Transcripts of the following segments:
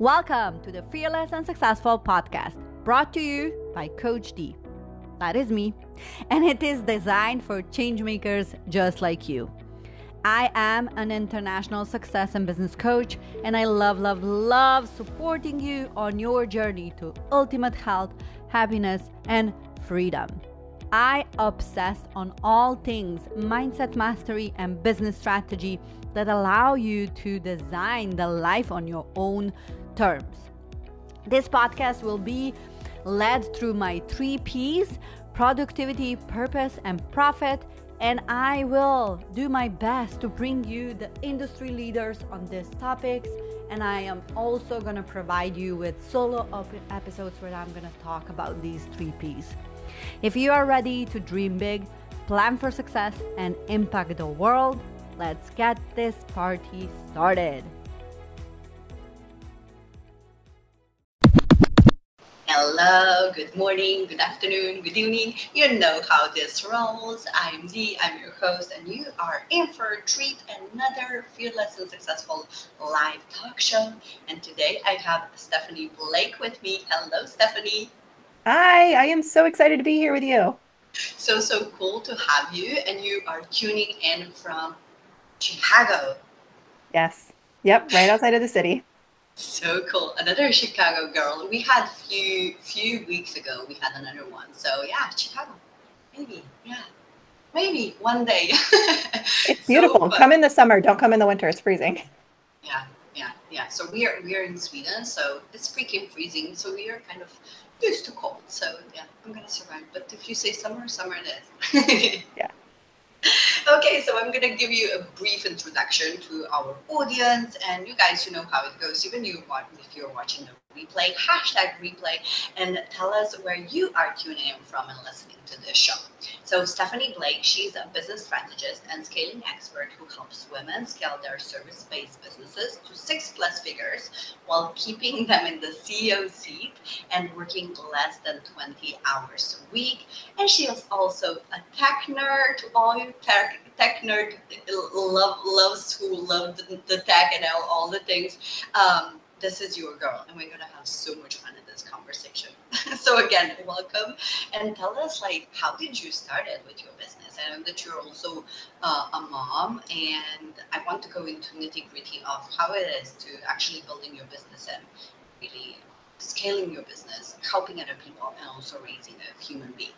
Welcome to the Fearless and Successful podcast, brought to you by Coach D. That is me, and it is designed for changemakers just like you. I am an international success and business coach, and I love, love, love supporting you on your journey to ultimate health, happiness, and freedom. I obsess on all things mindset mastery and business strategy that allow you to design the life on your own terms. This podcast will be led through my three P's productivity, purpose, and profit. And I will do my best to bring you the industry leaders on these topics. And I am also going to provide you with solo episodes where I'm going to talk about these three P's. If you are ready to dream big, plan for success, and impact the world, let's get this party started. Hello, good morning, good afternoon, good evening. You know how this rolls. I'm Dee, I'm your host, and you are in for a treat another fearless and successful live talk show. And today I have Stephanie Blake with me. Hello, Stephanie. Hi, I am so excited to be here with you. So, so cool to have you. And you are tuning in from Chicago. Yes. Yep, right outside of the city. So cool. Another Chicago girl. We had few few weeks ago we had another one. So yeah, Chicago. Maybe. Yeah. Maybe one day. it's beautiful. So, come in the summer, don't come in the winter. It's freezing. Yeah, yeah, yeah. So we are we are in Sweden, so it's freaking freezing. So we are kind of used to cold. So yeah, I'm gonna survive. But if you say summer, summer it is. yeah. Okay, so I'm gonna give you a brief introduction to our audience, and you guys, you know how it goes. Even you, if you're watching the replay, hashtag replay, and tell us where you are tuning in from and listening to this show. So, Stephanie Blake, she's a business strategist and scaling expert who helps women scale their service based businesses to six plus figures while keeping them in the CEO seat and working less than 20 hours a week. And she is also a tech nerd to all you tech tech nerd love loves who love the, tech and all, all the things. Um, this is your girl, and we're gonna have so much fun in this conversation. so again, welcome, and tell us like how did you start it with your business? I know that you're also uh, a mom, and I want to go into nitty gritty of how it is to actually building your business and really scaling your business, helping other people, and also raising a human being.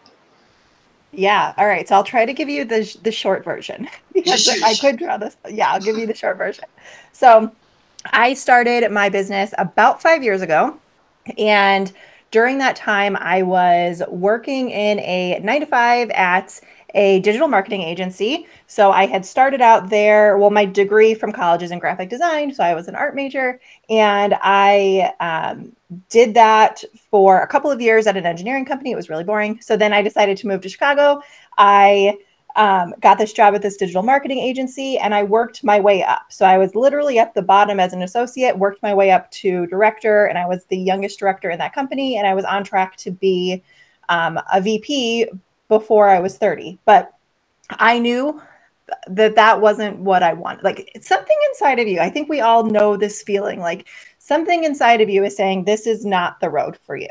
Yeah. All right. So I'll try to give you the the short version because I could draw this. Yeah, I'll give you the short version. So I started my business about five years ago. And during that time, I was working in a nine to five at a digital marketing agency. So I had started out there. Well, my degree from college is in graphic design. So I was an art major. And I um, did that for a couple of years at an engineering company. It was really boring. So then I decided to move to Chicago. I um, got this job at this digital marketing agency and I worked my way up. So I was literally at the bottom as an associate, worked my way up to director, and I was the youngest director in that company. And I was on track to be um, a VP before I was 30. But I knew that that wasn't what I wanted. Like something inside of you. I think we all know this feeling like something inside of you is saying, this is not the road for you.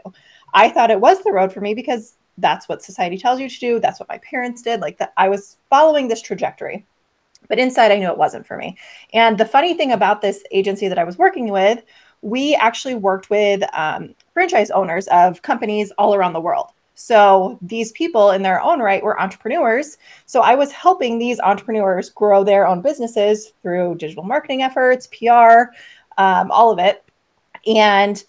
I thought it was the road for me because that's what society tells you to do. That's what my parents did. Like that, I was following this trajectory. But inside, I knew it wasn't for me. And the funny thing about this agency that I was working with, we actually worked with um, franchise owners of companies all around the world. So these people in their own right were entrepreneurs. So I was helping these entrepreneurs grow their own businesses through digital marketing efforts, PR, um, all of it. And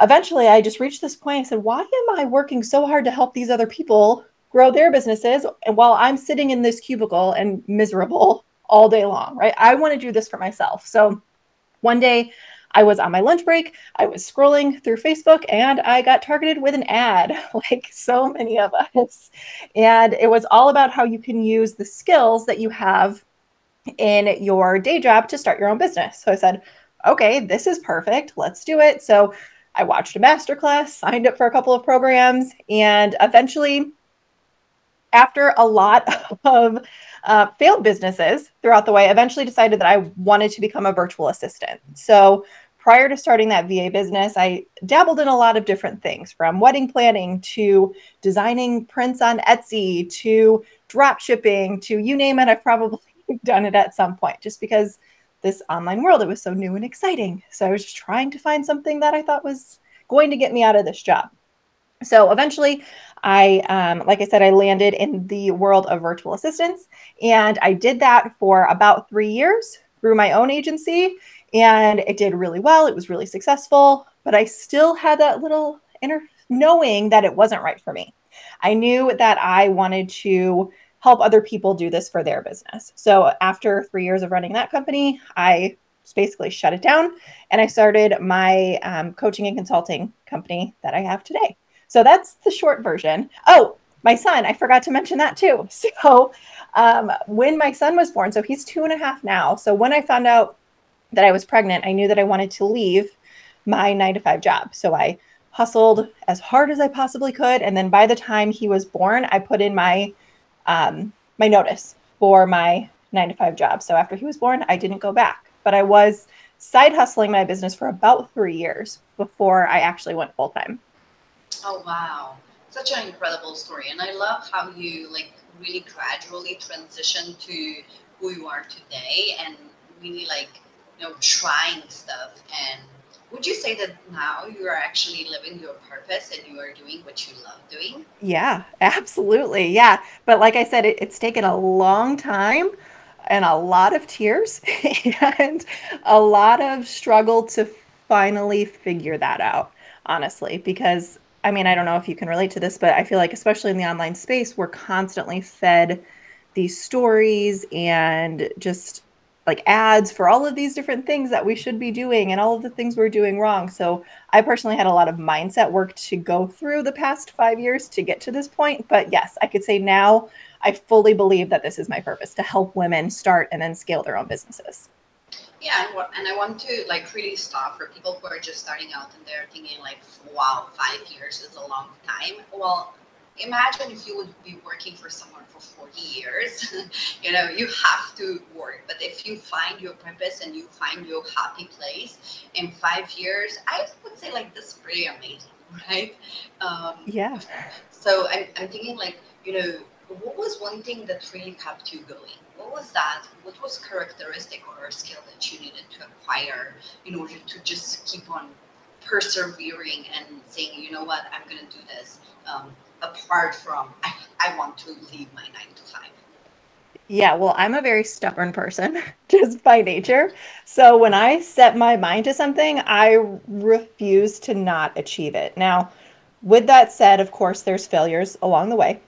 eventually I just reached this point. I said, why am I working so hard to help these other people grow their businesses and while I'm sitting in this cubicle and miserable all day long, right? I want to do this for myself. So one day I was on my lunch break, I was scrolling through Facebook and I got targeted with an ad, like so many of us. And it was all about how you can use the skills that you have in your day job to start your own business. So I said, okay, this is perfect. Let's do it. So I watched a masterclass, signed up for a couple of programs, and eventually, after a lot of uh, failed businesses throughout the way, eventually decided that I wanted to become a virtual assistant. So prior to starting that VA business, I dabbled in a lot of different things from wedding planning to designing prints on Etsy to drop shipping to you name it. I've probably done it at some point just because this online world, it was so new and exciting. So I was just trying to find something that I thought was going to get me out of this job. So eventually, I, um, like I said, I landed in the world of virtual assistants, and I did that for about three years through my own agency, and it did really well. It was really successful, but I still had that little inner knowing that it wasn't right for me. I knew that I wanted to help other people do this for their business. So after three years of running that company, I basically shut it down and I started my um, coaching and consulting company that I have today. So that's the short version. Oh, my son, I forgot to mention that too. So um, when my son was born, so he's two and a half now. So when I found out that I was pregnant, I knew that I wanted to leave my nine to five job. So I hustled as hard as I possibly could. And then by the time he was born, I put in my um, my notice for my nine to five job. So after he was born, I didn't go back, but I was side hustling my business for about three years before I actually went full time. Oh wow, such an incredible story, and I love how you like really gradually transition to who you are today, and really like you know trying stuff and would you say that now you are actually living your purpose and you are doing what you love doing? Yeah, absolutely. Yeah. But like I said, it, it's taken a long time and a lot of tears and a lot of struggle to finally figure that out, honestly, because I mean, I don't know if you can relate to this, but I feel like, especially in the online space, we're constantly fed these stories and just like ads for all of these different things that we should be doing and all of the things we're doing wrong. So I personally had a lot of mindset work to go through the past five years to get to this point. But yes, I could say now I fully believe that this is my purpose to help women start and then scale their own businesses. Yeah, and I want to like really stop for people who are just starting out and they're thinking like, wow, five years is a long time. Well, imagine if you would be working for someone for 40 years you know you have to work. But if you find your purpose and you find your happy place in five years i would say like this is pretty amazing right? Um, yeah. so I'm, I'm thinking like you know what was one thing that really kept you going? What was that? What was characteristic or a skill that you needed to acquire in order to just keep on persevering and saying you know what? I'm going to do this um, apart from I, I want to leave my nine to five. Yeah, well, I'm a very stubborn person just by nature. So when I set my mind to something, I refuse to not achieve it. Now, with that said, of course, there's failures along the way.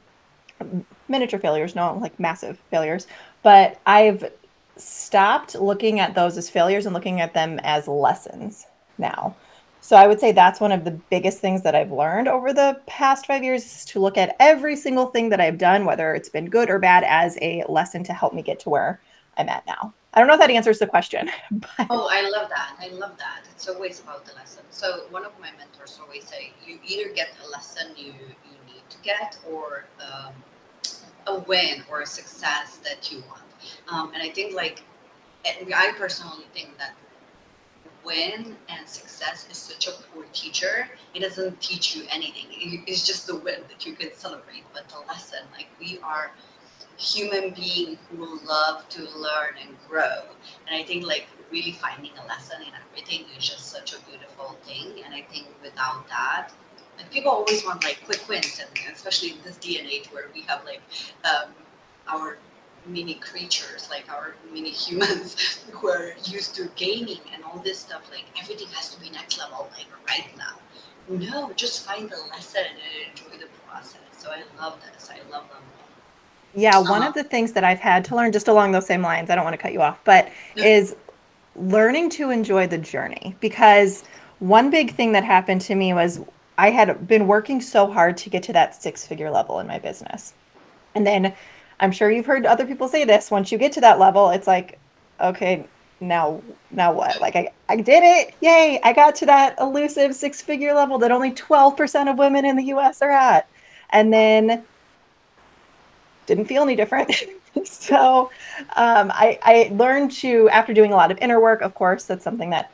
Miniature failures, not like massive failures. But I've stopped looking at those as failures and looking at them as lessons now. So I would say that's one of the biggest things that I've learned over the past five years is to look at every single thing that I've done, whether it's been good or bad, as a lesson to help me get to where I'm at now. I don't know if that answers the question. But... Oh, I love that. I love that. It's always about the lesson. So one of my mentors always say, you either get a lesson you, you need to get or um, a win or a success that you want. Um, and I think like, I personally think that win and success is such a poor teacher. It doesn't teach you anything. It's just the win that you can celebrate, but the lesson, like we are human beings who love to learn and grow. And I think like really finding a lesson in everything is just such a beautiful thing. And I think without that, like people always want like quick wins, and especially in this day and age where we have like um, our mini creatures, like our mini humans who are used to gaming and all this stuff. Like everything has to be next level, like right now. No, just find the lesson and enjoy the process. So I love this. I love them. Yeah, one uh, of the things that I've had to learn, just along those same lines, I don't want to cut you off, but is learning to enjoy the journey. Because one big thing that happened to me was I had been working so hard to get to that six figure level in my business. And then I'm sure you've heard other people say this. Once you get to that level, it's like, okay, now now what? Like I, I did it. Yay. I got to that elusive six figure level that only 12% of women in the US are at. And then didn't feel any different. so um, I, I learned to, after doing a lot of inner work, of course, that's something that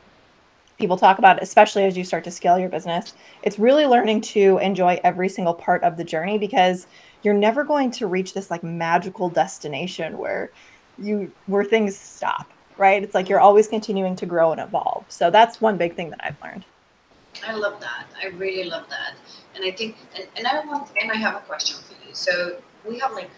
people talk about, especially as you start to scale your business, it's really learning to enjoy every single part of the journey because you're never going to reach this like magical destination where you where things stop, right? It's like you're always continuing to grow and evolve. So that's one big thing that I've learned. I love that. I really love that. And I think and, and I want and I have a question for you. So we have like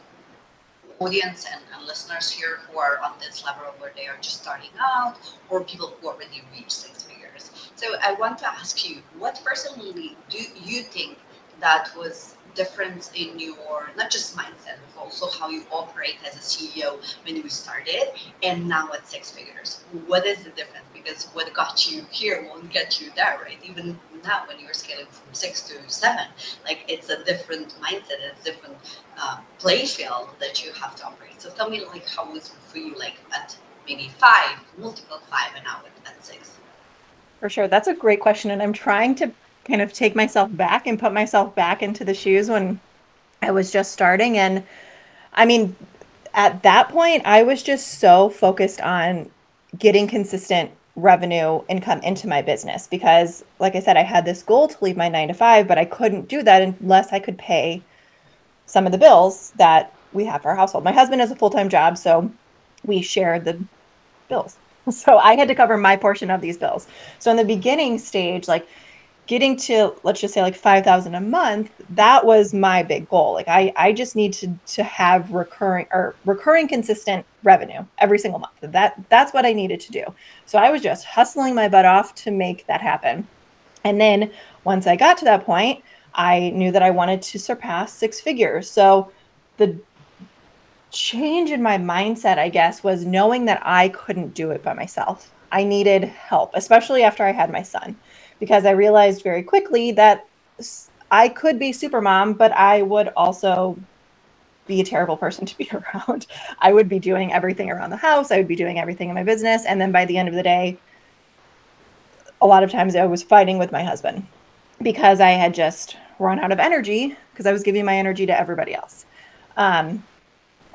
audience and, and, listeners here who are on this level where they are just starting out or people who already reached six figures. So I want to ask you, what personally do you think that was difference in your not just mindset but also how you operate as a ceo when you started and now at six figures. What is the difference? Because what got you here won't get you there right? Even now when you're scaling from six to seven like it's a different mindset it's a different uh, play field that you have to operate. So tell me like how was it for you like at maybe five multiple five and now at six? For sure. That's a great question and i'm trying to kind of take myself back and put myself back into the shoes when I was just starting. And I mean, at that point, I was just so focused on getting consistent revenue income into my business because, like I said, I had this goal to leave my nine to five, but I couldn't do that unless I could pay some of the bills that we have for our household. My husband has a full time job, so we share the bills. So I had to cover my portion of these bills. So in the beginning stage, like getting to let's just say like 5000 a month that was my big goal. Like i i just need to to have recurring or recurring consistent revenue every single month. That that's what i needed to do. So i was just hustling my butt off to make that happen. And then once i got to that point i knew that i wanted to surpass six figures. So the change in my mindset i guess was knowing that i couldn't do it by myself. I needed help especially after i had my son because I realized very quickly that I could be super mom, but I would also be a terrible person to be around. I would be doing everything around the house, I would be doing everything in my business. And then by the end of the day, a lot of times I was fighting with my husband because I had just run out of energy because I was giving my energy to everybody else. Um,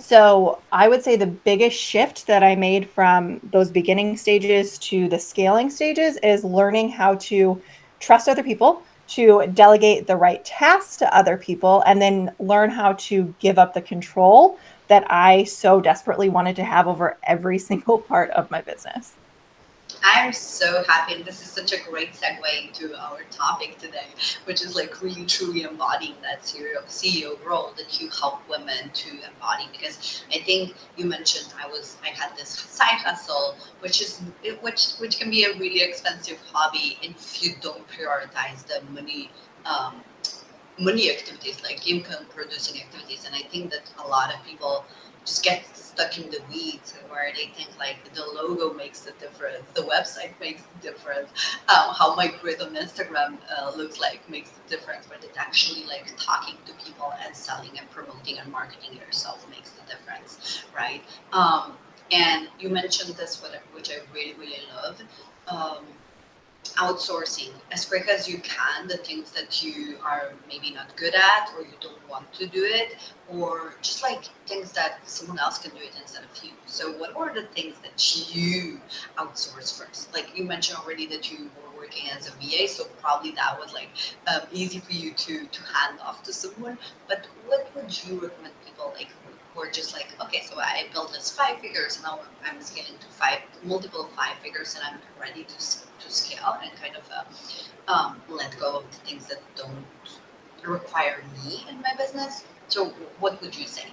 so I would say the biggest shift that I made from those beginning stages to the scaling stages is learning how to trust other people, to delegate the right tasks to other people, and then learn how to give up the control that I so desperately wanted to have over every single part of my business. I'm so happy, and this is such a great segue into our topic today, which is like really truly embodying that CEO role that you help women to embody. Because I think you mentioned I was I had this side hustle, which is which which can be a really expensive hobby if you don't prioritize the money. Um, money activities like income producing activities and i think that a lot of people just get stuck in the weeds where they think like the logo makes the difference, the website makes the difference, um, how my grid on Instagram uh, looks like makes the difference, but it's actually like talking to people and selling and promoting and marketing yourself makes the difference, right? Um, and you mentioned this, which I really, really love. Um, outsourcing as quick as you can the things that you are maybe not good at or you don't want to do it or just like things that someone else can do it instead of you. So what are the things that you outsource first? Like you mentioned already that you were working as a va so probably that was like um, easy for you to to hand off to someone but what would you recommend people like were just like, okay, so I built this five figures, and now I'm scaling to five, multiple five figures, and I'm ready to to scale and kind of uh, um, let go of the things that don't require me in my business. So, what would you say?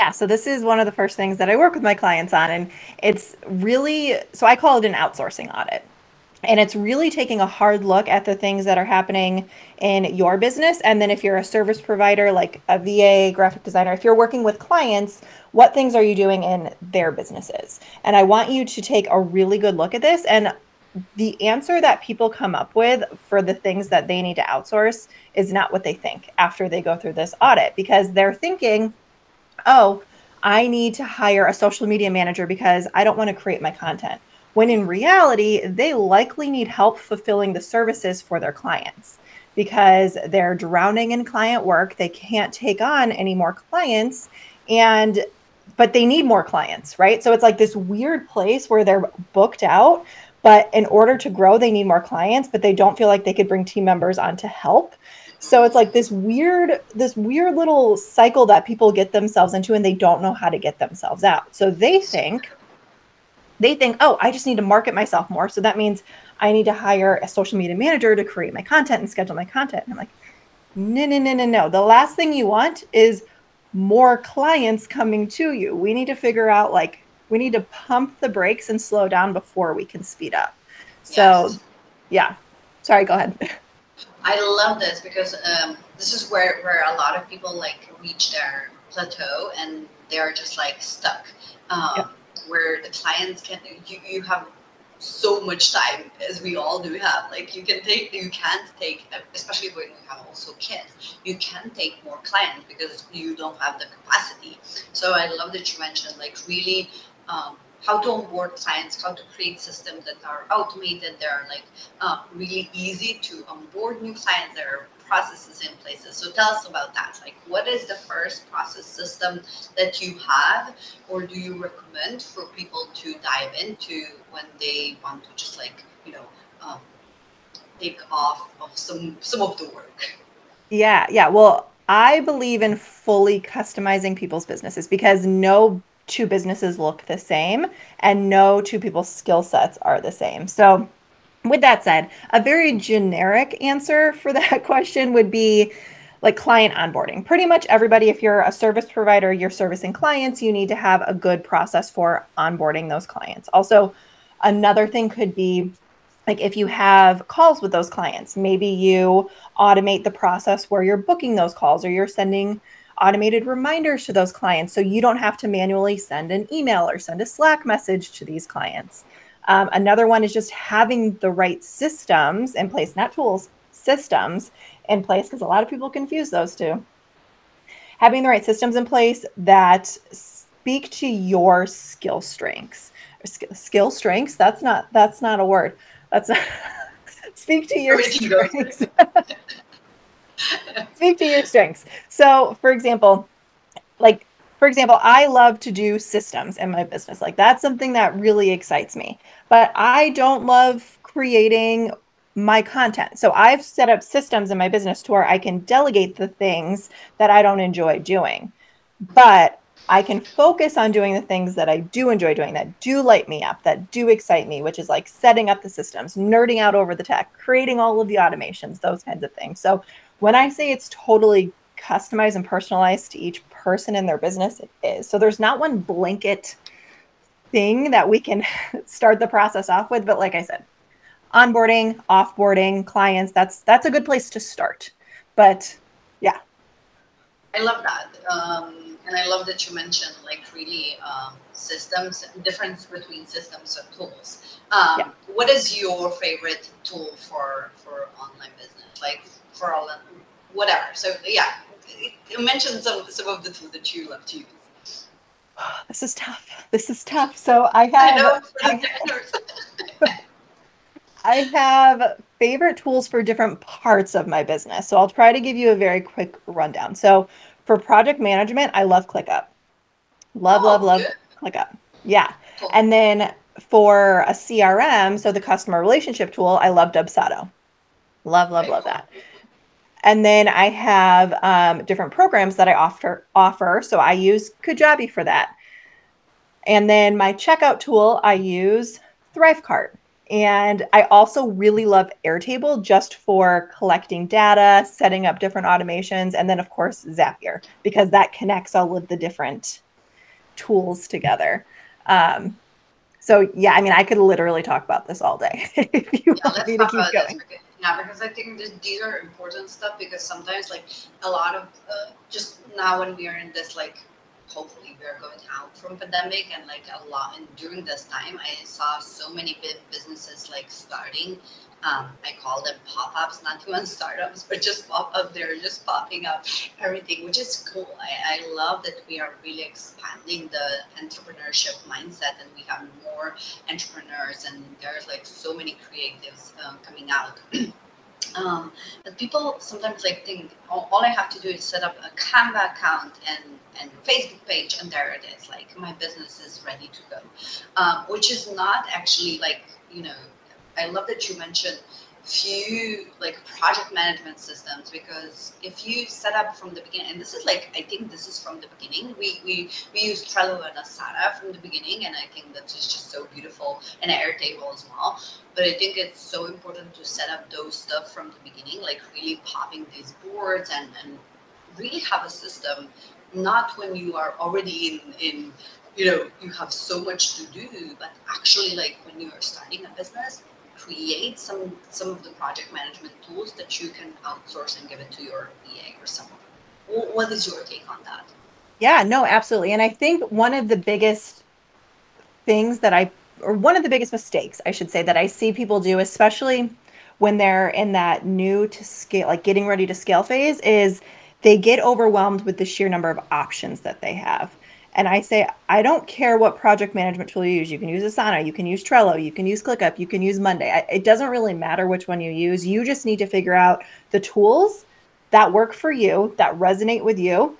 Yeah, so this is one of the first things that I work with my clients on, and it's really so I call it an outsourcing audit. And it's really taking a hard look at the things that are happening in your business. And then, if you're a service provider like a VA, graphic designer, if you're working with clients, what things are you doing in their businesses? And I want you to take a really good look at this. And the answer that people come up with for the things that they need to outsource is not what they think after they go through this audit because they're thinking, oh, I need to hire a social media manager because I don't want to create my content when in reality, they likely need help fulfilling the services for their clients because they're drowning in client work. They can't take on any more clients and but they need more clients, right? So it's like this weird place where they're booked out, but in order to grow, they need more clients, but they don't feel like they could bring team members on to help. So it's like this weird, this weird little cycle that people get themselves into and they don't know how to get themselves out. So they think, they think, oh, I just need to market myself more. So that means I need to hire a social media manager to create my content and schedule my content. And I'm like, no, no, no, no, no. The last thing you want is more clients coming to you. We need to figure out like we need to pump the brakes and slow down before we can speed up. So, yes. yeah. Sorry, go ahead. I love this because um, this is where where a lot of people like reach their plateau and they're just like stuck. Um, yeah. Where the clients can you, you have so much time as we all do have. Like you can take you can't take especially when you have also kids you can take more clients because you don't have the capacity. So i love that you mentioned like really um, how to onboard clients, how to create systems that are automated, that are like uh, really easy to onboard new clients. There are processes in places. So tell us about that. Like, what is the first process system that you have, or do you recommend for people to dive into when they want to just like you know um, take off of some some of the work? Yeah, yeah. Well, I believe in fully customizing people's businesses because no two businesses look the same and no two people's skill sets are the same. So, with that said, a very generic answer for that question would be like client onboarding. Pretty much everybody, if you're a service provider, you're servicing clients, you need to have a good process for onboarding those clients. Also, another thing could be like if you have calls with those clients, maybe you automate the process where you're booking those calls or you're sending automated reminders to those clients so you don't have to manually send an email or send a Slack message to these clients. Um, another one is just having the right systems in place, not tools, systems in place, because a lot of people confuse those two. Having the right systems in place that speak to your skill strengths. Skill strengths, that's not that's not a word. That's not, speak to your strengths. Speak to your strengths. So, for example, like for example, I love to do systems in my business. Like that's something that really excites me. But I don't love creating my content. So I've set up systems in my business to where I can delegate the things that I don't enjoy doing. But I can focus on doing the things that I do enjoy doing, that do light me up, that do excite me, which is like setting up the systems, nerding out over the tech, creating all of the automations, those kinds of things. So when I say it's totally customized and personalized to each person in their business, it is. So there's not one blanket thing that we can start the process off with. But like I said, onboarding, offboarding clients, that's that's a good place to start. But yeah. I love that. Um, and I love that you mentioned like really um, systems, difference between systems and tools. Um, yeah. What is your favorite tool for for online business? Like for all whatever. So yeah, mention some some of the tools that you love to use. This is tough. This is tough. So I have. I, I, I have favorite tools for different parts of my business. So I'll try to give you a very quick rundown. So for project management, I love ClickUp. Love, oh, love, love good. ClickUp. Yeah. Cool. And then for a CRM, so the customer relationship tool, I love Dubsado. Love, love, love that. And then I have um, different programs that I offer offer. So I use Kajabi for that. And then my checkout tool, I use Thrivecart. And I also really love Airtable just for collecting data, setting up different automations, and then of course Zapier because that connects all of the different tools together. Um, so yeah, I mean, I could literally talk about this all day if you yeah, want me to keep going. Because i think this, these are important stuff because sometimes like a lot of uh, just now when we are in this like hopefully we're going out from pandemic and like a lot and during this time i saw so many businesses like starting um, I call them pop-ups, not even startups, but just pop-up. They're just popping up everything, which is cool. I, I love that we are really expanding the entrepreneurship mindset, and we have more entrepreneurs, and there's like so many creatives um, coming out. um, but people sometimes like think all, all, I have to do is set up a Canva account and and Facebook page, and there it is. Like my business is ready to go, um, which is not actually like you know, I love that you mentioned few like project management systems because if you set up from the beginning and this is like i think this is from the beginning. We we, we use trello and asana from the beginning and i think that is just so beautiful and airtable as well. But i think it's so important to set up those stuff from the beginning like really popping these boards and and really have a system not when you are already in in you know you have so much to do but actually like when you are starting a business create some some of the project management tools that you can outsource and give it to your EA or someone. What is your take on that? Yeah, no, absolutely. And I think one of the biggest things that I or one of the biggest mistakes I should say that I see people do, especially when they're in that new to scale, like getting ready to scale phase, is they get overwhelmed with the sheer number of options that they have. And I say, I don't care what project management tool you use. You can use Asana, you can use Trello, you can use ClickUp, you can use Monday. It doesn't really matter which one you use. You just need to figure out the tools that work for you, that resonate with you,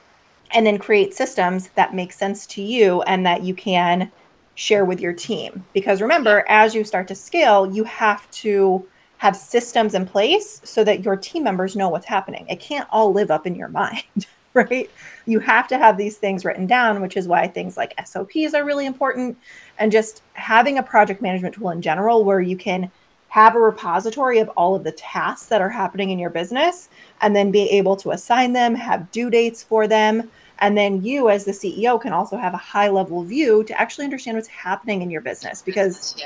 and then create systems that make sense to you and that you can share with your team. Because remember, as you start to scale, you have to have systems in place so that your team members know what's happening. It can't all live up in your mind. right? You have to have these things written down, which is why things like SOPs are really important. And just having a project management tool in general where you can have a repository of all of the tasks that are happening in your business and then be able to assign them, have due dates for them. And then you, as the CEO, can also have a high level view to actually understand what's happening in your business because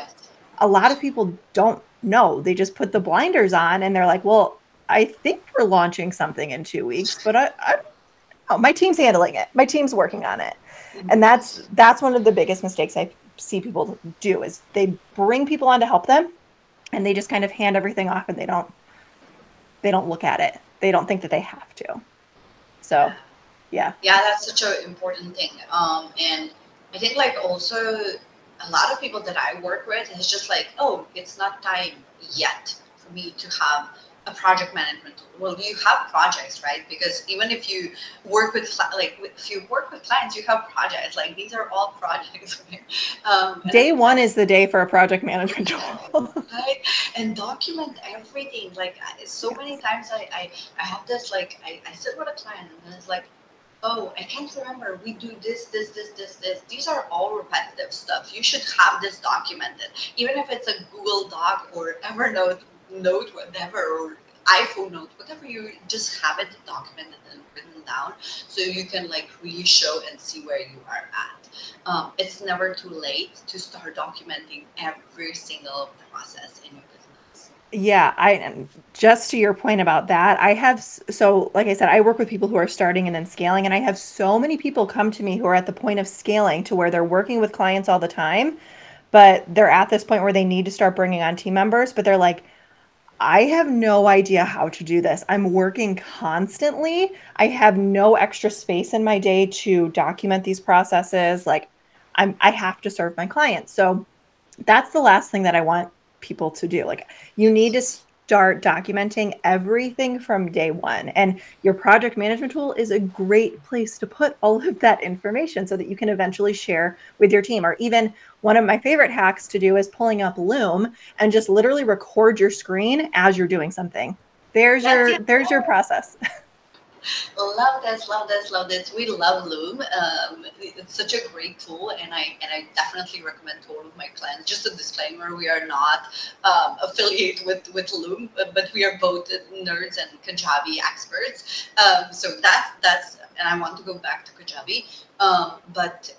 a lot of people don't know. They just put the blinders on and they're like, well, I think we're launching something in two weeks, but I, I oh, my team's handling it. My team's working on it. And that's that's one of the biggest mistakes I see people do is they bring people on to help them and they just kind of hand everything off and they don't they don't look at it. They don't think that they have to. So, yeah. Yeah, that's such an important thing. Um and I think like also a lot of people that I work with is just like, oh, it's not time yet for me to have a project management tool. Well, you have projects, right? Because even if you work with like if you work with clients, you have projects. Like these are all projects. Right? Um, day one is the day for a project management tool. right, and document everything. Like so many times, I I, I have this like I, I sit with a client and it's like. Oh, I can't remember. We do this, this, this, this, this. These are all repetitive stuff. You should have this documented, even if it's a Google Doc or Evernote note, whatever, or iPhone note, whatever you just have it documented and written down so you can like really show and see where you are at. Um, it's never too late to start documenting every single process in your business. Yeah, I am just to your point about that, I have so like I said, I work with people who are starting and then scaling, and I have so many people come to me who are at the point of scaling to where they're working with clients all the time, but they're at this point where they need to start bringing on team members, but they're like, I have no idea how to do this. I'm working constantly. I have no extra space in my day to document these processes. Like I'm I have to serve my clients. So that's the last thing that I want people to do. Like you need to start documenting everything from day one. And your project management tool is a great place to put all of that information so that you can eventually share with your team. Or even one of my favorite hacks to do is pulling up Loom and just literally record your screen as you're doing something. There's That's your it. there's your process. love this, love this, love this. We love Loom. Um, it's such a great tool, and I and I definitely recommend to all of my clients. Just a disclaimer: we are not um, affiliated with with Loom, but, but, we are both nerds and Kajabi experts. Um, so that's that's, and I want to go back to Kajabi, um, but.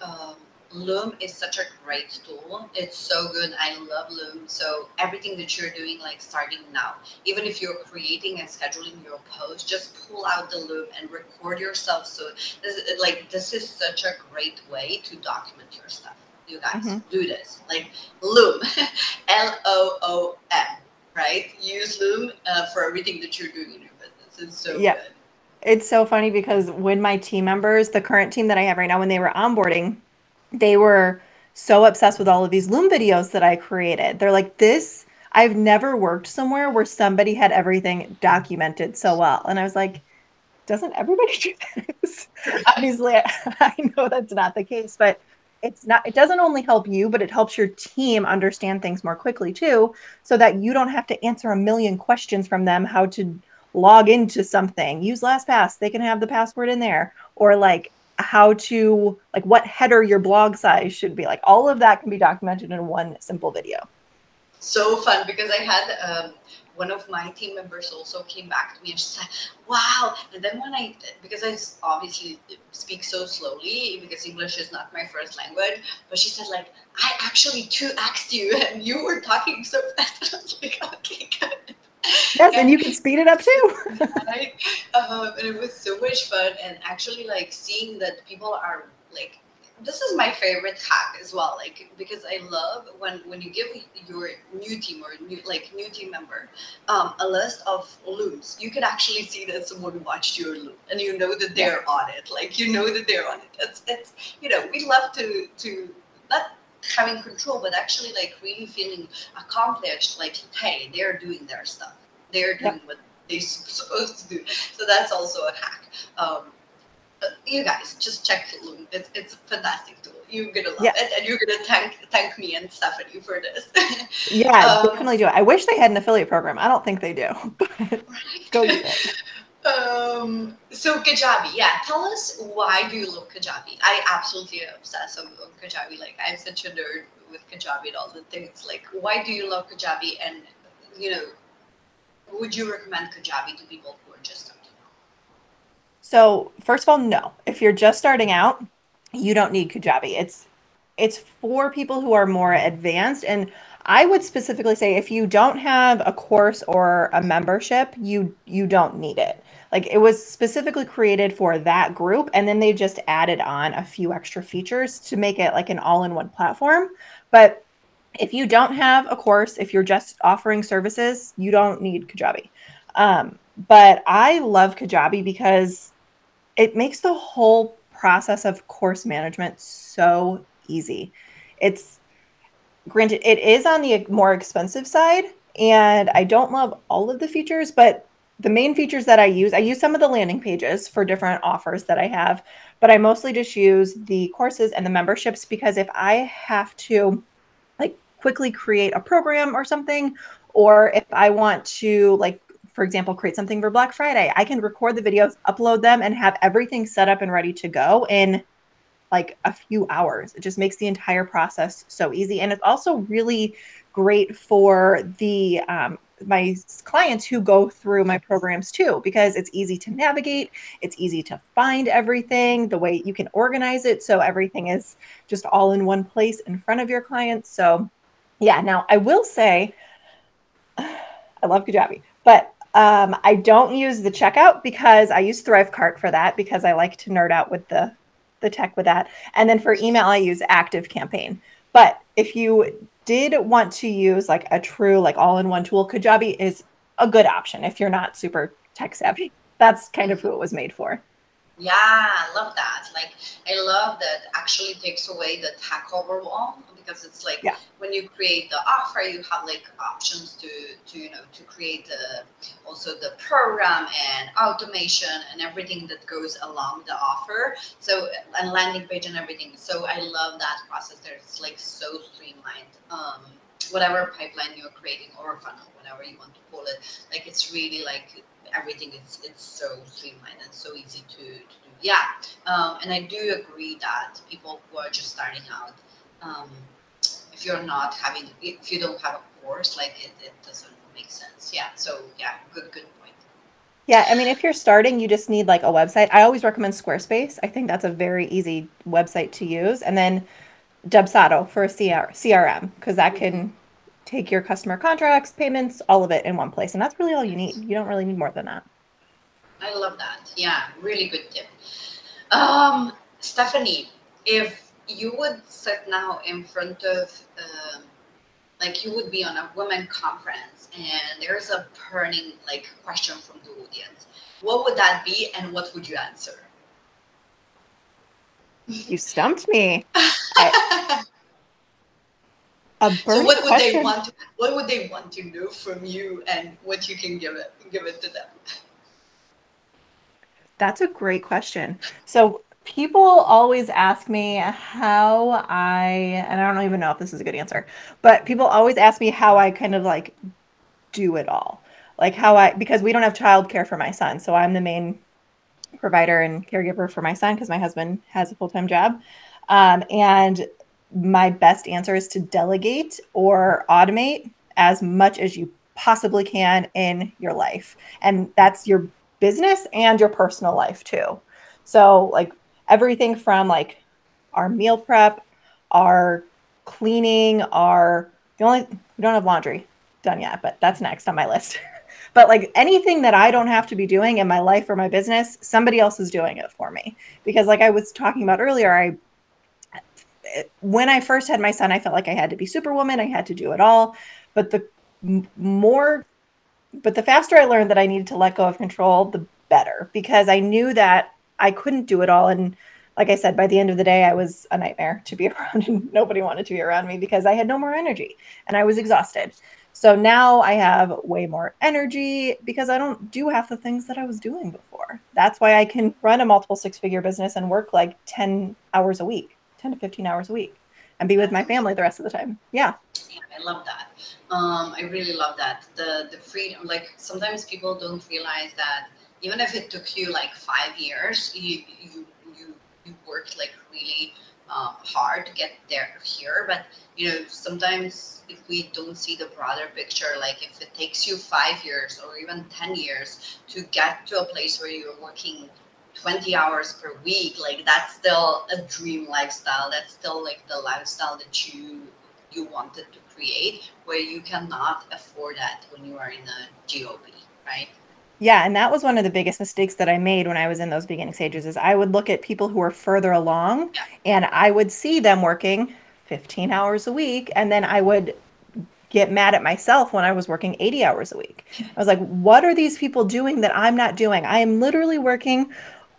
Loom is such a great tool. It's so good. I love Loom. So everything that you're doing, like starting now, even if you're creating and scheduling your post, just pull out the Loom and record yourself. So this, like this is such a great way to document your stuff. You guys mm-hmm. do this. Like Loom, L O O M, right? Use Loom uh, for everything that you're doing in your business. It's so yeah. good. It's so funny because when my team members, the current team that I have right now, when they were onboarding, they were so obsessed with all of these Loom videos that I created. They're like, this, I've never worked somewhere where somebody had everything documented so well. And I was like, doesn't everybody do this? Obviously, I know that's not the case, but it's not it doesn't only help you but it helps your team understand things more quickly too so that you don't have to answer a million questions from them how to log into something use lastpass they can have the password in there or like how to like what header your blog size should be like all of that can be documented in one simple video so fun because i had um, one of my team members also came back to me and she said, "Wow!" And then when I, because I obviously speak so slowly because English is not my first language, but she said like, "I actually two asked you and you were talking so fast." And I was like, "Okay, good." Yes, and, and you can speed it up too. right? Um, and it was so much fun, and actually like seeing that people are like this is my favorite hack as well like because i love when when you give your new team or new like new team member um, a list of looms you can actually see that someone watched your loom and you know that they're yeah. on it like you know that they're on it it's it's you know we love to to not having control but actually like really feeling accomplished like hey they're doing their stuff they're doing yeah. what they're supposed to do so that's also a hack um, you guys just check Loom. It's it's a fantastic tool. You're gonna love yeah. it, and you're gonna thank thank me and Stephanie for this. yeah, um, definitely do it. I wish they had an affiliate program. I don't think they do. go use it. Um, so Kajabi, yeah. Tell us why do you love Kajabi? I absolutely obsess on Kajabi. Like I'm such a nerd with Kajabi and all the things. Like, why do you love Kajabi? And you know, would you recommend Kajabi to people who are just starting out? so, first of all, no. If you're just starting out, you don't need Kajabi. It's it's for people who are more advanced and I would specifically say if you don't have a course or a membership, you you don't need it. Like it was specifically created for that group and then they just added on a few extra features to make it like an all-in-one platform. But if you don't have a course, if you're just offering services, you don't need Kajabi. Um, but I love Kajabi because it makes the whole process of course management so easy. It's granted it is on the more expensive side and I don't love all of the features, but the main features that I use, I use some of the landing pages for different offers that I have, but I mostly just use the courses and the memberships because if I have to like quickly create a program or something, or if I want to like for example, create something for Black Friday. I can record the videos, upload them, and have everything set up and ready to go in like a few hours. It just makes the entire process so easy. And it's also really great for the um, my clients who go through my programs too because it's easy to navigate it's easy to find everything the way you can organize it so everything is just all in one place in front of your clients so yeah now i will say i love kajabi but um, I don't use the checkout because I use Thrivecart for that because I like to nerd out with the the tech with that. And then for email, I use Active Campaign. But if you did want to use like a true like all-in-one tool, Kajabi is a good option if you're not super tech savvy. That's kind of who it was made for. Yeah, I love that. Like, I love that actually takes away the tech overwhelm because it's like yeah. when you create the offer, you have like options to to you know to create the also the program and automation and everything that goes along the offer. So and landing page and everything. So I love that process. There, it's like so streamlined. Um, whatever pipeline you're creating or funnel, whatever you want to call it, like it's really like everything is it's so streamlined and so easy to, to do. Yeah, um, and I do agree that people who are just starting out, um, if you're not having if you don't have a course like it, it doesn't make sense. Yeah so yeah good good point. Yeah i mean if you're starting you just need like a website. I always recommend squarespace. I think that's a very easy website to use. And then dubsado for a CR, crm because that can take your customer contracts payments all of it in one place. And that's really all you need. You don't really need more than that. I love that. Yeah really good tip. Um stephanie if you would sit now in front of um, like you would be on a women conference and there's a burning like question from the audience. What would that be and what would you answer? You stumped me. I, so what would question. they want to, what would they want to know from you and what you can give it give it to them? That's a great question. So people always ask me how I, and I don't even know if this is a good answer, but people always ask me how I kind of like do it all. Like how I, because we don't have childcare for my son. So I'm the main provider and caregiver for my son because my husband has a full time job. Um, and my best answer is to delegate or automate as much as you possibly can in your life. And that's your business and your personal life too. So, like everything from like our meal prep, our cleaning, our the only we don't have laundry done yet, but that's next on my list. but like anything that I don't have to be doing in my life or my business, somebody else is doing it for me. Because like I was talking about earlier, I when I first had my son, I felt like I had to be superwoman. I had to do it all. But the more, but the faster I learned that I needed to let go of control, the better because I knew that I couldn't do it all. And like I said, by the end of the day, I was a nightmare to be around, and nobody wanted to be around me because I had no more energy and I was exhausted. So now I have way more energy because I don't do half the things that I was doing before. That's why I can run a multiple six figure business and work like 10 hours a week, 10 to 15 hours a week, and be with my family the rest of the time. Yeah. Yeah, I love that. Um, I really love that. The the freedom, like sometimes people don't realize that even if it took you like five years, you you you, you worked like really um, hard to get there here. But you know, sometimes if we don't see the broader picture, like if it takes you five years or even ten years to get to a place where you're working 20 hours per week like that's still a dream lifestyle that's still like the lifestyle that you you wanted to create where you cannot afford that when you are in a GOP, right? Yeah, and that was one of the biggest mistakes that I made when I was in those beginning stages is I would look at people who are further along and I would see them working 15 hours a week and then I would get mad at myself when I was working 80 hours a week. I was like, what are these people doing that I'm not doing? I am literally working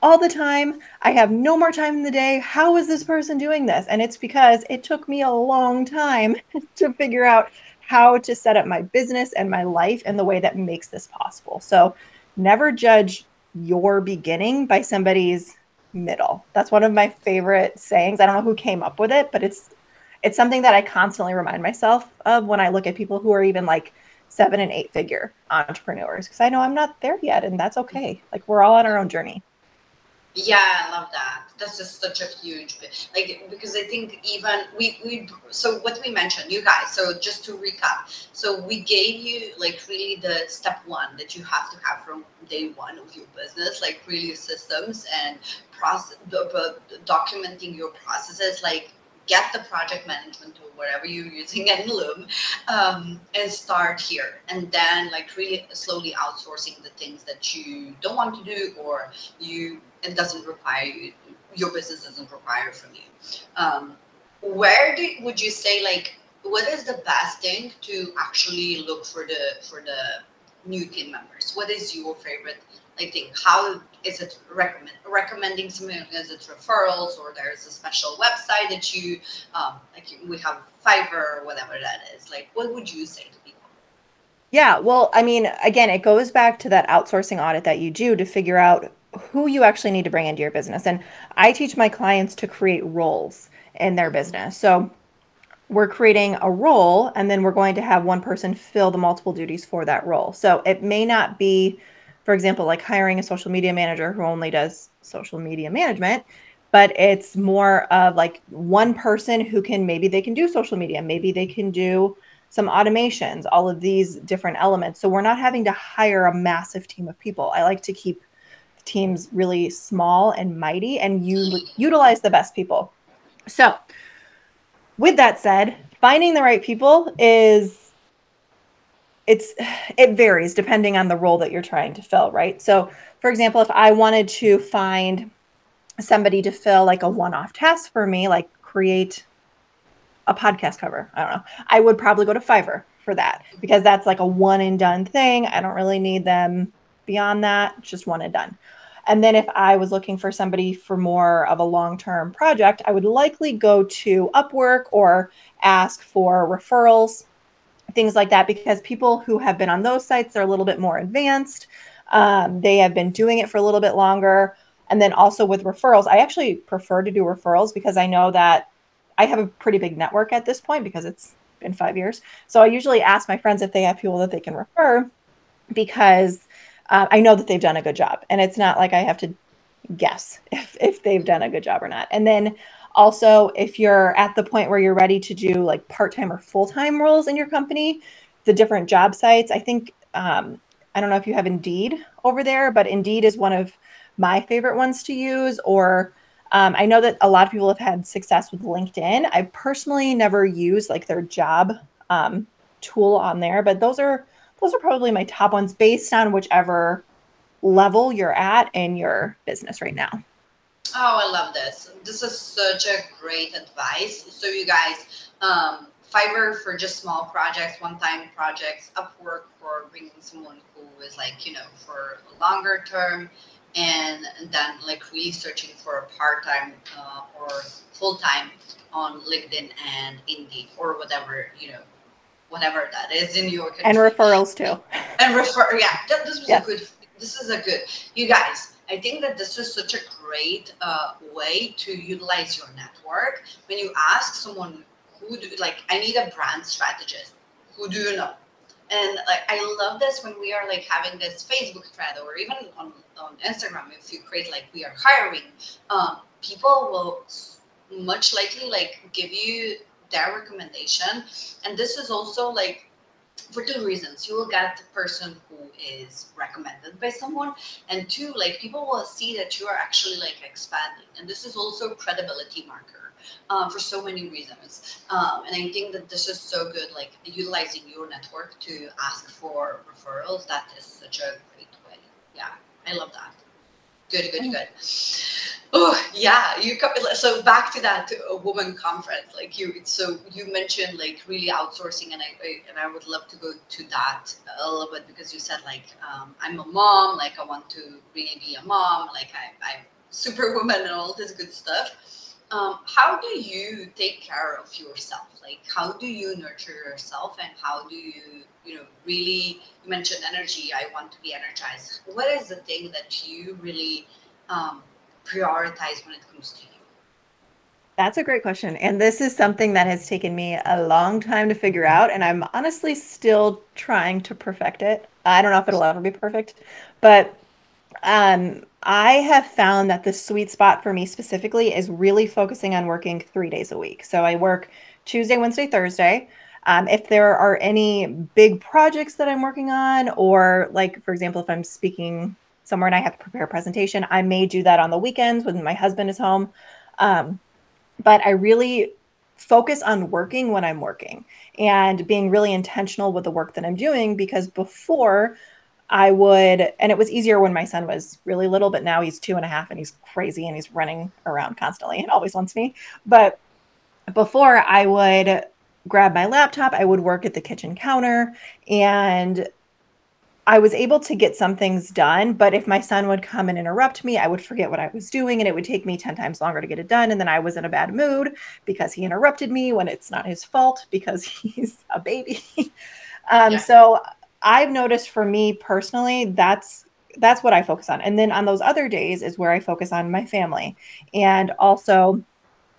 all the time. I have no more time in the day. How is this person doing this? And it's because it took me a long time to figure out how to set up my business and my life in the way that makes this possible. So never judge your beginning by somebody's middle. That's one of my favorite sayings. I don't know who came up with it, but it's it's something that I constantly remind myself of when I look at people who are even like seven and eight figure entrepreneurs because I know I'm not there yet and that's okay. Like we're all on our own journey. Yeah, I love that. That's just such a huge bit. Like because I think even we we so what we mentioned, you guys. So just to recap, so we gave you like really the step one that you have to have from day one of your business, like really systems and process, documenting your processes, like get the project management tool whatever you're using in loom um, and start here and then like really slowly outsourcing the things that you don't want to do or you it doesn't require you your business doesn't require from you um, where do, would you say like what is the best thing to actually look for the for the new team members what is your favorite I think how is it recommend recommending something? Is it referrals or there's a special website that you um, like we have Fiverr or whatever that is? Like, what would you say to people? Yeah, well, I mean, again, it goes back to that outsourcing audit that you do to figure out who you actually need to bring into your business. And I teach my clients to create roles in their business. So we're creating a role and then we're going to have one person fill the multiple duties for that role. So it may not be for example, like hiring a social media manager who only does social media management, but it's more of like one person who can maybe they can do social media, maybe they can do some automations, all of these different elements. So we're not having to hire a massive team of people. I like to keep teams really small and mighty and you utilize the best people. So, with that said, finding the right people is it's it varies depending on the role that you're trying to fill, right? So, for example, if I wanted to find somebody to fill like a one-off task for me, like create a podcast cover, I don't know, I would probably go to Fiverr for that because that's like a one and done thing. I don't really need them beyond that, just one and done. And then if I was looking for somebody for more of a long-term project, I would likely go to Upwork or ask for referrals things like that because people who have been on those sites are a little bit more advanced um, they have been doing it for a little bit longer And then also with referrals, I actually prefer to do referrals because I know that I have a pretty big network at this point because it's been five years. So I usually ask my friends if they have people that they can refer because uh, I know that they've done a good job. And it's not like I have to guess if, if they've done a good job or not. And then also, if you're at the point where you're ready to do like part time or full time roles in your company, the different job sites, I think, um, I don't know if you have Indeed over there, but Indeed is one of my favorite ones to use. Or um, I know that a lot of people have had success with LinkedIn. I personally never used like their job um, tool on there, but those are those are probably my top ones based on whichever level you're at in your business right now. Oh, I love this. This is such a great advice. So, you guys, um, Fiverr for just small projects, one time projects, Upwork for bringing someone who is like, you know, for longer term, and then like really searching for a part time uh, or full time on LinkedIn and Indeed or whatever, you know, whatever that is in your country. And referrals too. And refer, yeah, this was yeah. a good, this is a good, you guys I think that this is such a great uh, way to utilize your network. When you ask someone who do like, I need a brand strategist. Who do you know? And like, I love this when we are like having this Facebook thread or even on, on Instagram. If you create like we are hiring, um, people will much likely like give you their recommendation. And this is also like for two reasons. You will get the person who is recommended by someone, and two, like people will see that you are actually like expanding, and this is also credibility marker um, for so many reasons. Um, and I think that this is so good, like utilizing your network to ask for referrals. That is such a great way. Yeah, I love that. Good, good, good. Oh yeah, you so back to that uh, woman conference, like you. So you mentioned like really outsourcing, and I, I, and I would love to go to that a little bit because you said like um, I'm a mom, like I want to really be a mom, like I, I'm superwoman and all this good stuff. Um, how do you take care of yourself? Like how do you nurture yourself, and how do you you know really you mentioned energy? I want to be energized. What is the thing that you really um, prioritize when it comes to you? That's a great question. And this is something that has taken me a long time to figure out. And I'm honestly still trying to perfect it. I don't know if it'll ever be perfect, but um, I have found that the sweet spot for me specifically is really focusing on working three days a week. So I work Tuesday, Wednesday, Thursday. Um, if there are any big projects that I'm working on, or like, for example, if I'm speaking somewhere and I have to prepare a presentation. I may do that on the weekends when my husband is home. Um, but I really focus on working when I'm working and being really intentional with the work that I'm doing because before I would, and it was easier when my son was really little, but now he's two and a half and he's crazy and he's running around constantly and always wants me. But before I would grab my laptop, I would work at the kitchen counter and I was able to get some things done, but if my son would come and interrupt me, I would forget what I was doing and it would take me 10 times longer to get it done. And then I was in a bad mood because he interrupted me when it's not his fault because he's a baby. um, yeah. So I've noticed for me personally, that's that's what I focus on. And then on those other days is where I focus on my family. And also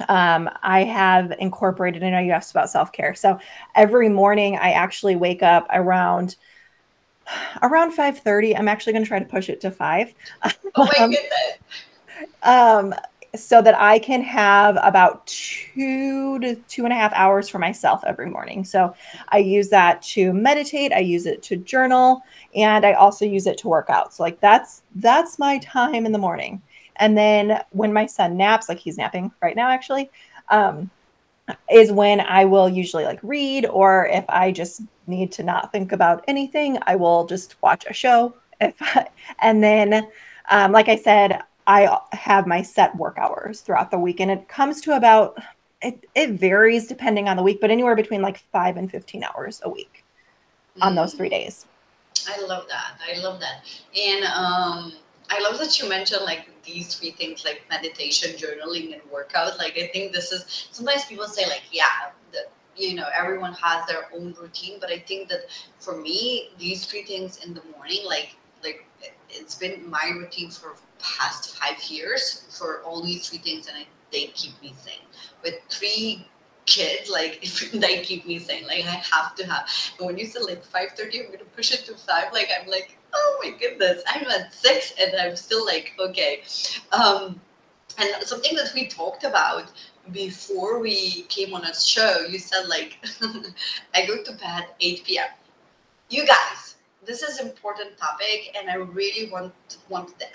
um, I have incorporated, I know you asked about self care. So every morning I actually wake up around around 5.30 i'm actually going to try to push it to 5 oh my um, goodness. um, so that i can have about two to two and a half hours for myself every morning. So i use that to meditate i use it to journal and i also use it to work out so like that's that's my time in the morning. And then when my son naps like he's napping right now actually um, is when I will usually like read, or if I just need to not think about anything, I will just watch a show. If I, and then, um, like I said, I have my set work hours throughout the week, and it comes to about it, it varies depending on the week, but anywhere between like five and 15 hours a week on those three days. I love that. I love that. And um, I love that you mentioned like these three things like meditation, journaling, and workout. Like I think this is sometimes people say like, yeah, the, you know, everyone has their own routine, but I think that for me, these three things in the morning, like like it's been my routine for past five years for all these three things, and I, they keep me sane. With three kids, like they keep me saying Like I have to have. And when you said like five thirty, I'm gonna push it to five. Like I'm like, oh my goodness, I'm at six, and I'm still like, okay. Um, and something that we talked about before we came on a show, you said like, I go to bed 8 p.m. You guys, this is important topic, and I really want want to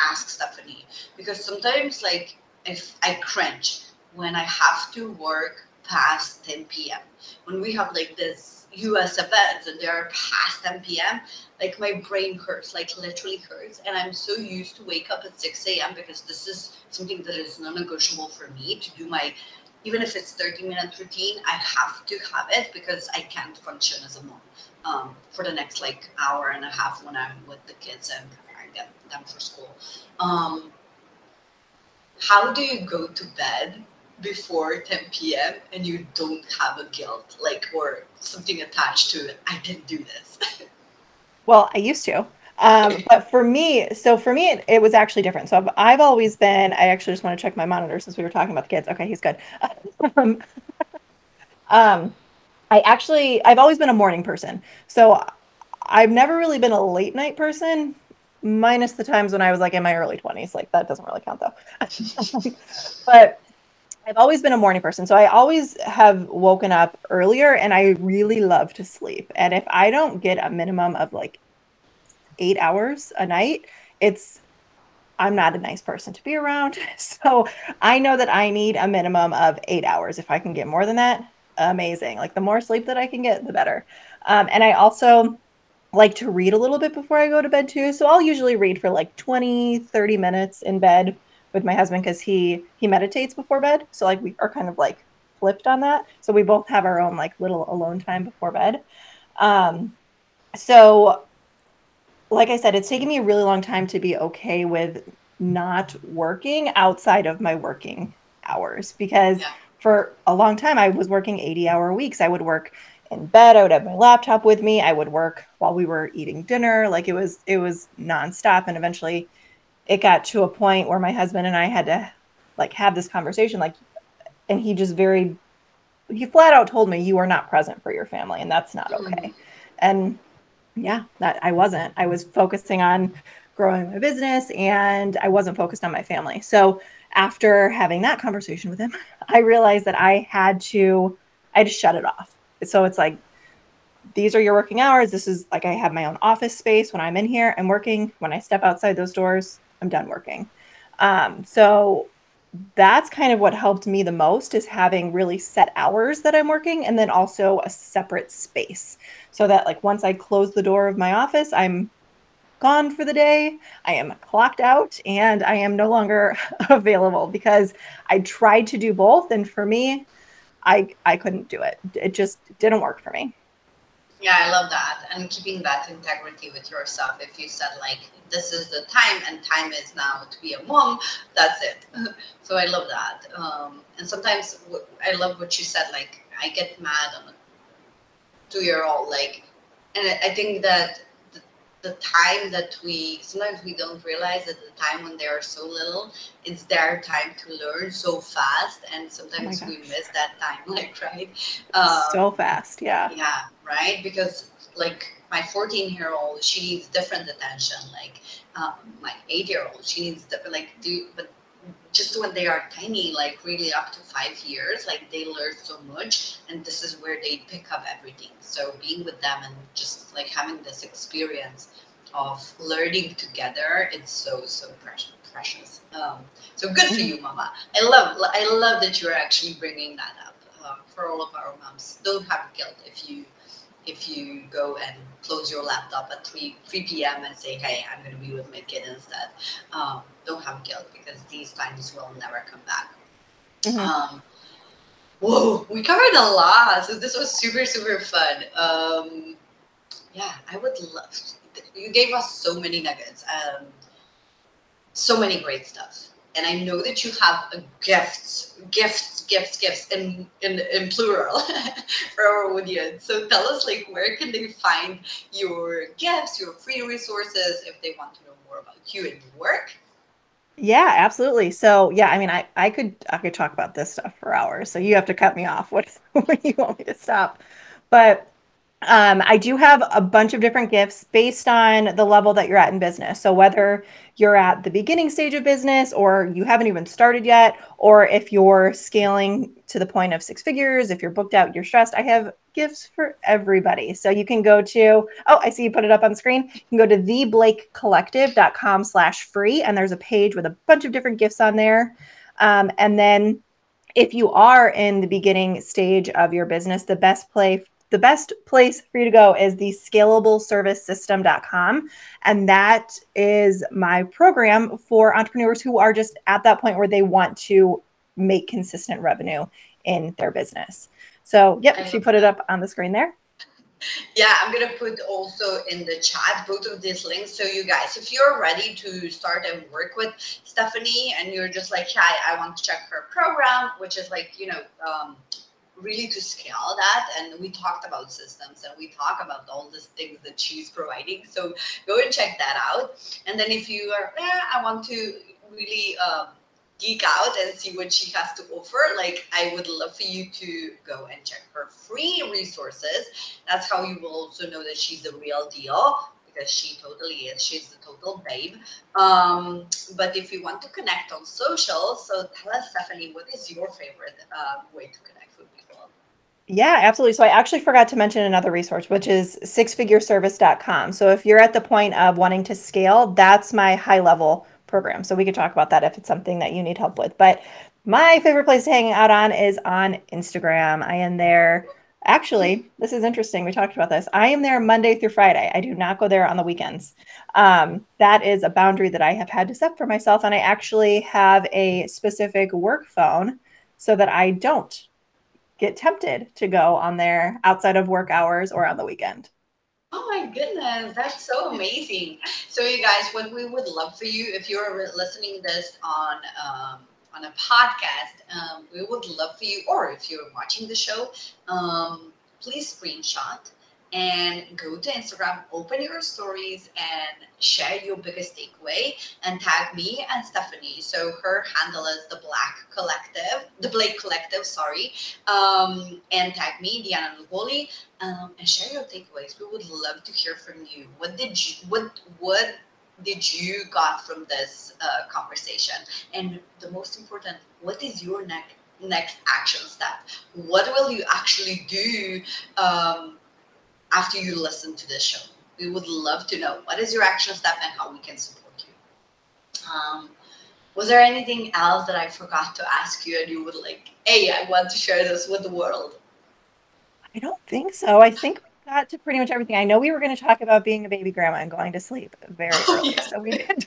ask Stephanie because sometimes like if I cringe when I have to work past 10 p.m. When we have like this US events and they're past 10 p.m., like my brain hurts, like literally hurts. And I'm so used to wake up at 6 a.m. because this is something that is non-negotiable for me to do my even if it's 30 minute routine, I have to have it because I can't function as a mom um, for the next like hour and a half when I'm with the kids and preparing them, them for school. Um, how do you go to bed before 10 p.m. and you don't have a guilt, like, or something attached to it? I didn't do this. well, I used to. Um, but for me, so for me, it, it, was actually different. So I've, I've always been, I actually just want to check my monitor since we were talking about the kids. Okay, he's good. um, um, I actually, I've always been a morning person. So I've never really been a late night person, minus the times when I was like in my early 20s. Like that doesn't really count though. but I've always been a morning person. So I always have woken up earlier and I really love to sleep. And if I don't get a minimum of like eight hours a night, it's I'm not a nice person to be around. So I know that I need a minimum of eight hours. If I can get more than that, amazing. Like the more sleep that I can get, the better. Um, and I also like to read a little bit before I go to bed too. So I'll usually read for like 20, 30 minutes in bed with my husband because he he meditates before bed. So like we are kind of like flipped on that. So we both have our own like little alone time before bed. Um, so like I said, it's taken me a really long time to be okay with not working outside of my working hours because yeah. for a long time I was working 80 hour weeks. I would work in bed, I would have my laptop with me, I would work while we were eating dinner. Like it was it was nonstop and eventually it got to a point where my husband and I had to like have this conversation like and he just very he flat out told me you are not present for your family and that's not okay. Mm-hmm. And yeah, that I wasn't. I was focusing on growing my business and I wasn't focused on my family. So after having that conversation with him, I realized that I had to I had to shut it off. So it's like these are your working hours. This is like I have my own office space when I'm in here. I'm working. When I step outside those doors, I'm done working. Um, so that's kind of what helped me the most is having really set hours that I'm working and then also a separate space so that like once I close the door of my office, I'm gone for the day. I am clocked out and I am no longer available because I tried to do both and for me I I couldn't do it. It just didn't work for me. Yeah, I love that. And keeping that integrity with yourself. If you said like this is the time and time is now to be a mom, that's it. so I love that. Um, and sometimes I love what you said. Like I get mad on a two-year-old. Like, and I think that the, the time that we sometimes we don't realize that the time when they are so little, it's their time to learn so fast, and sometimes oh we miss that time. Like right, um, so fast. Yeah. Yeah. Right. Because like my 14 year old she needs different attention like um, my eight year old she needs different like do but just when they are tiny like really up to five years like they learn so much and this is where they pick up everything. So being with them and just like having this experience of learning together it's so so precious precious. Um, so good for you mama. I love i love that you're actually bringing that up uh, for all of our moms. Don't have guilt if you if you go and close your laptop at 3, 3 p.m. and say, hey, I'm going to be with my kid instead, um, don't have guilt because these times will never come back. Mm-hmm. Um, whoa, we covered a lot. So this was super, super fun. Um, yeah, I would love, you gave us so many nuggets, um, so many great stuff and I know that you have gifts, gifts, gifts, gifts in in, in plural for our audience. So tell us, like, where can they find your gifts, your free resources, if they want to know more about you and your work? Yeah, absolutely. So yeah, I mean, I I could I could talk about this stuff for hours. So you have to cut me off. What when you want me to stop? But um, I do have a bunch of different gifts based on the level that you're at in business. So, whether you're at the beginning stage of business or you haven't even started yet, or if you're scaling to the point of six figures, if you're booked out, you're stressed, I have gifts for everybody. So, you can go to, oh, I see you put it up on screen. You can go to theblakecollective.com slash free, and there's a page with a bunch of different gifts on there. Um, and then if you are in the beginning stage of your business, the best play the best place for you to go is the scalableservicesystem.com. And that is my program for entrepreneurs who are just at that point where they want to make consistent revenue in their business. So, yep, she put it up on the screen there. Yeah, I'm gonna put also in the chat both of these links. So you guys, if you're ready to start and work with Stephanie and you're just like, hi, I want to check her program, which is like, you know, um, really to scale that and we talked about systems and we talk about all these things that she's providing so go and check that out and then if you are eh, i want to really um, geek out and see what she has to offer like i would love for you to go and check her free resources that's how you will also know that she's the real deal because she totally is. She's the total babe. Um, but if you want to connect on social, so tell us, Stephanie, what is your favorite uh, way to connect? Yeah, absolutely. So I actually forgot to mention another resource, which is sixfigureservice.com. So if you're at the point of wanting to scale, that's my high level program. So we could talk about that if it's something that you need help with. But my favorite place to hang out on is on Instagram. I am there. Actually, this is interesting. We talked about this. I am there Monday through Friday. I do not go there on the weekends. Um, that is a boundary that I have had to set for myself. And I actually have a specific work phone so that I don't get tempted to go on there outside of work hours or on the weekend. Oh my goodness, that's so amazing. So you guys, what we would love for you, if you're listening this on um, on a podcast, um, we would love for you, or if you're watching the show, um, please screenshot and go to Instagram, open your stories, and share your biggest takeaway and tag me and Stephanie. So her handle is the Black Collective, the Blake Collective, sorry, um, and tag me, Dijana Llugolli, um, and share your takeaways. We would love to hear from you. What did you what what did you got from this uh, conversation? And the most important, what is your next next action step? What will you actually do? Um, after you listen to this show. We would love to know what is your action step and how we can support you. Um, was there anything else that I forgot to ask you and you would like, hey, I want to share this with the world? I don't think so. I think we got to pretty much everything. I know we were going to talk about being a baby grandma and going to sleep very oh, early, yeah. so we did.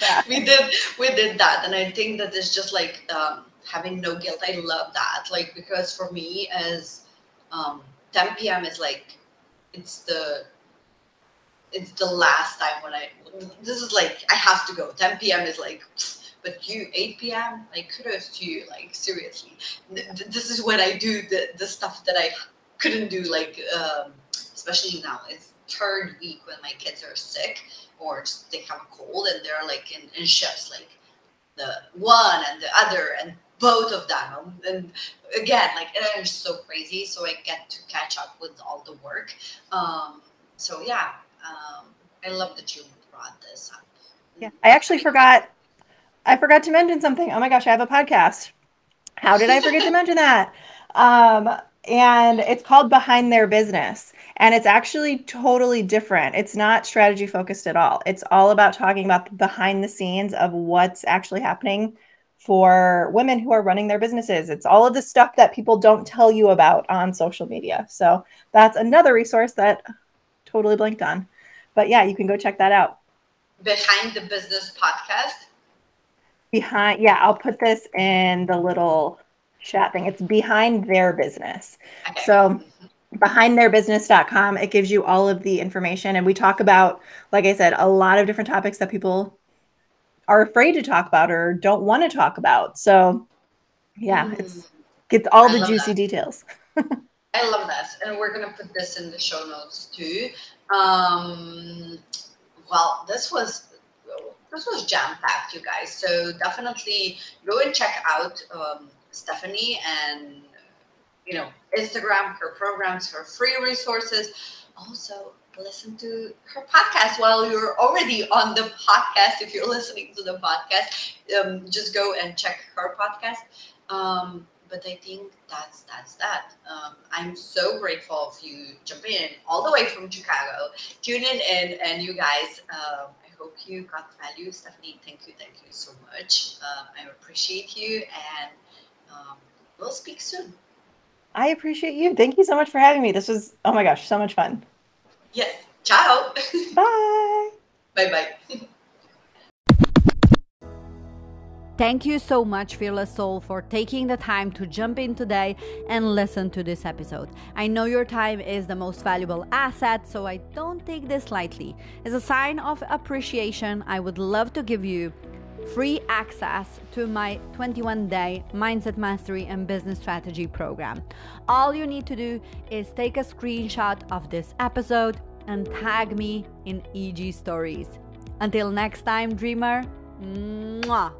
that. We did. We did that, and I think that it's just like um, having no guilt. I love that, like because for me, as um, 10 p.m. is like it's the it's the last time when I this is like I have to go. 10 p.m. is like but you 8 p.m. like kudos to you like seriously. This is when I do the the stuff that I couldn't do like um, especially now. It's third week when my kids are sick or they have a cold and they're like in, in shifts like the one and the other and both of them. And again like it's so crazy so i get to catch up with all the work. Um, so yeah um, i love that you brought this up. Yeah i actually forgot i forgot to mention something. Oh my gosh i have a podcast. How did i forget to mention that? Um, and it's called behind their business and it's actually totally different. It's not strategy focused at all. It's all about talking about the behind the scenes of what's actually happening for women who are running their businesses. It's all of the stuff that people don't tell you about on social media. So that's another resource that totally blanked on. But yeah, you can go check that out. Behind the Business podcast. Behind, yeah, I'll put this in the little chat thing. It's behind their business. Okay. So behindtheirbusiness.com it gives you all of the information and we talk about like i said a lot of different topics that people are afraid to talk about or don't want to talk about. So yeah, mm. it's gets all I the juicy that. details. I love that. And we're gonna put this in the show notes too. Um well, this was this was jam packed, you guys. So definitely go and check out um, Stephanie and you know Instagram, her programs, her free resources. Also, listen to her podcast while you're already on the podcast. If you're listening to the podcast, um, just go and check her podcast. Um, but I think that's that's that. Um, I'm so grateful of you jumping in all the way from Chicago, tune in, and and you guys. Um, I hope you got value, Stephanie. Thank you, thank you so much. Um, I appreciate you, and um, we'll speak soon. I appreciate you. Thank you so much for having me. This was oh my gosh, so much fun. Yes. Ciao. Bye. bye bye. Thank you so much, Fearless Soul, for taking the time to jump in today and listen to this episode. I know your time is the most valuable asset, so I don't take this lightly. As a sign of appreciation, I would love to give you free access to my 21 day mindset mastery and business strategy program. All you need to do is take a screenshot of this episode and tag me in IG stories. Until next time, dreamer, mwah.